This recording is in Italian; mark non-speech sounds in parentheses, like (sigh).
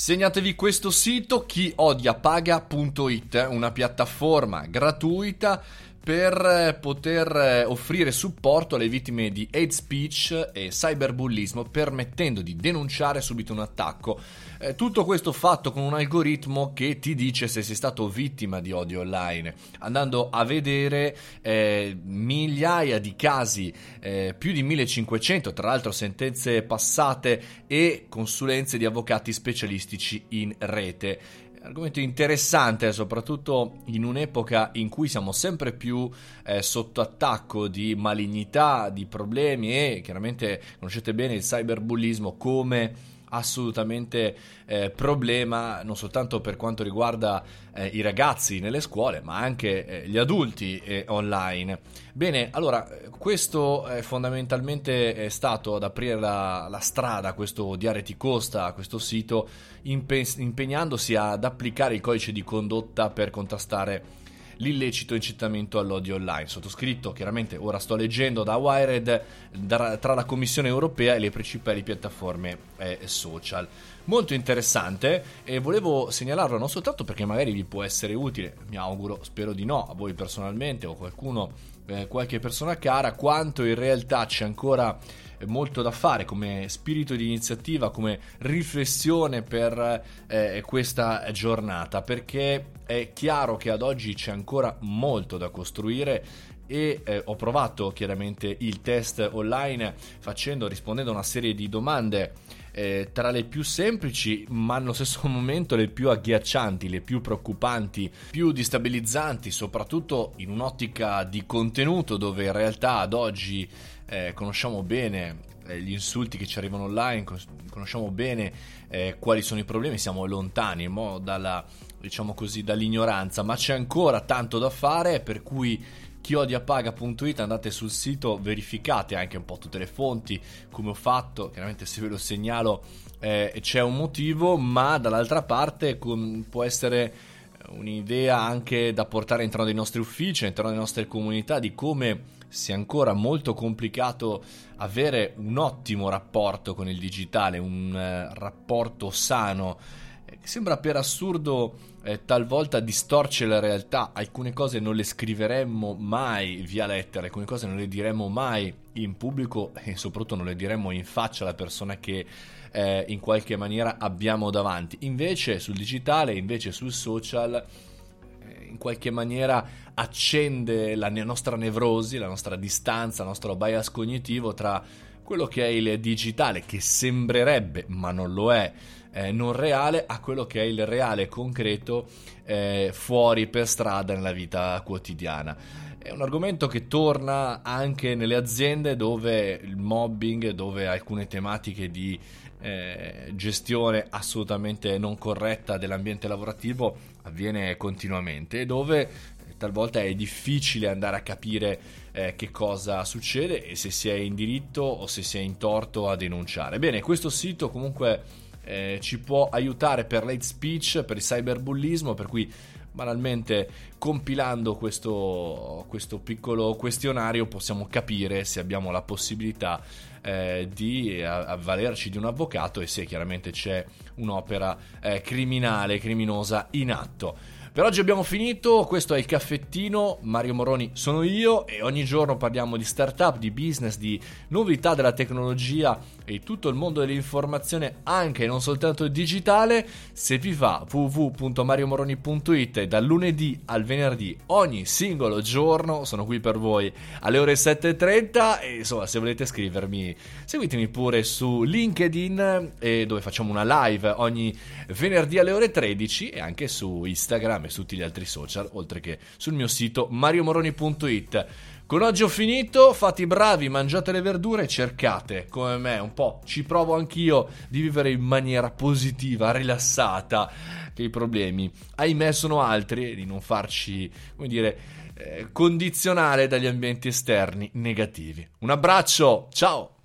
Segnatevi questo sito chiodiapaga.it, una piattaforma gratuita per eh, poter eh, offrire supporto alle vittime di hate speech e cyberbullismo permettendo di denunciare subito un attacco. Eh, tutto questo fatto con un algoritmo che ti dice se sei stato vittima di odio online, andando a vedere eh, migliaia di casi, eh, più di 1500 tra l'altro sentenze passate e consulenze di avvocati specialistici in rete argomento interessante, soprattutto in un'epoca in cui siamo sempre più eh, sotto attacco di malignità, di problemi e chiaramente conoscete bene il cyberbullismo come assolutamente eh, problema non soltanto per quanto riguarda eh, i ragazzi nelle scuole ma anche eh, gli adulti eh, online. Bene allora questo è fondamentalmente è stato ad aprire la, la strada questo Diare ti costa questo sito impe- impegnandosi ad applicare il codice di condotta per contrastare l'illecito incitamento all'odio online. Sottoscritto, chiaramente, ora sto leggendo da Wired tra la Commissione europea e le principali piattaforme eh, social. Molto interessante e volevo segnalarlo non soltanto perché magari vi può essere utile, mi auguro, spero di no, a voi personalmente o qualcuno, eh, qualche persona cara, quanto in realtà c'è ancora molto da fare come spirito di iniziativa, come riflessione per eh, questa giornata, perché è chiaro che ad oggi c'è ancora molto da costruire e eh, ho provato chiaramente il test online facendo, rispondendo a una serie di domande eh, tra le più semplici ma allo stesso (laughs) momento le più agghiaccianti, le più preoccupanti, più destabilizzanti, soprattutto in un'ottica di contenuto dove in realtà ad oggi eh, conosciamo bene eh, gli insulti che ci arrivano online, conosciamo bene eh, quali sono i problemi, siamo lontani dalla, diciamo così, dall'ignoranza, ma c'è ancora tanto da fare, per cui chiodiapaga.it andate sul sito, verificate anche un po' tutte le fonti, come ho fatto, chiaramente se ve lo segnalo eh, c'è un motivo, ma dall'altra parte con, può essere un'idea anche da portare all'interno dei nostri uffici, all'interno delle nostre comunità di come sia ancora molto complicato avere un ottimo rapporto con il digitale, un eh, rapporto sano. Eh, sembra per assurdo eh, talvolta distorce la realtà, alcune cose non le scriveremmo mai via lettera, alcune cose non le diremmo mai in pubblico (laughs) e soprattutto non le diremmo in faccia alla persona che eh, in qualche maniera abbiamo davanti. Invece sul digitale, invece sul social in qualche maniera accende la nostra nevrosi, la nostra distanza, il nostro bias cognitivo tra quello che è il digitale, che sembrerebbe, ma non lo è, eh, non reale, a quello che è il reale concreto eh, fuori per strada nella vita quotidiana. È un argomento che torna anche nelle aziende dove il mobbing, dove alcune tematiche di eh, gestione assolutamente non corretta dell'ambiente lavorativo avviene continuamente e dove talvolta è difficile andare a capire eh, che cosa succede e se si è in diritto o se si è in torto a denunciare. Bene, questo sito comunque eh, ci può aiutare per l'hate speech, per il cyberbullismo, per cui banalmente compilando questo, questo piccolo questionario possiamo capire se abbiamo la possibilità eh, di avvalerci di un avvocato e se chiaramente c'è un'opera eh, criminale, criminosa in atto. Per oggi abbiamo finito, questo è il caffettino, Mario Moroni sono io e ogni giorno parliamo di startup, di business, di novità della tecnologia e tutto il mondo dell'informazione anche e non soltanto digitale. Se vi va www.mariomoroni.it dal lunedì al venerdì ogni singolo giorno sono qui per voi alle ore 7.30 e insomma se volete scrivermi seguitemi pure su LinkedIn dove facciamo una live ogni venerdì alle ore 13 e anche su Instagram Instagram e su tutti gli altri social, oltre che sul mio sito mariomoroni.it. Con oggi ho finito, fate i bravi, mangiate le verdure e cercate, come me, un po', ci provo anch'io, di vivere in maniera positiva, rilassata, che i problemi, ahimè, sono altri e di non farci, come dire, eh, condizionare dagli ambienti esterni negativi. Un abbraccio, ciao!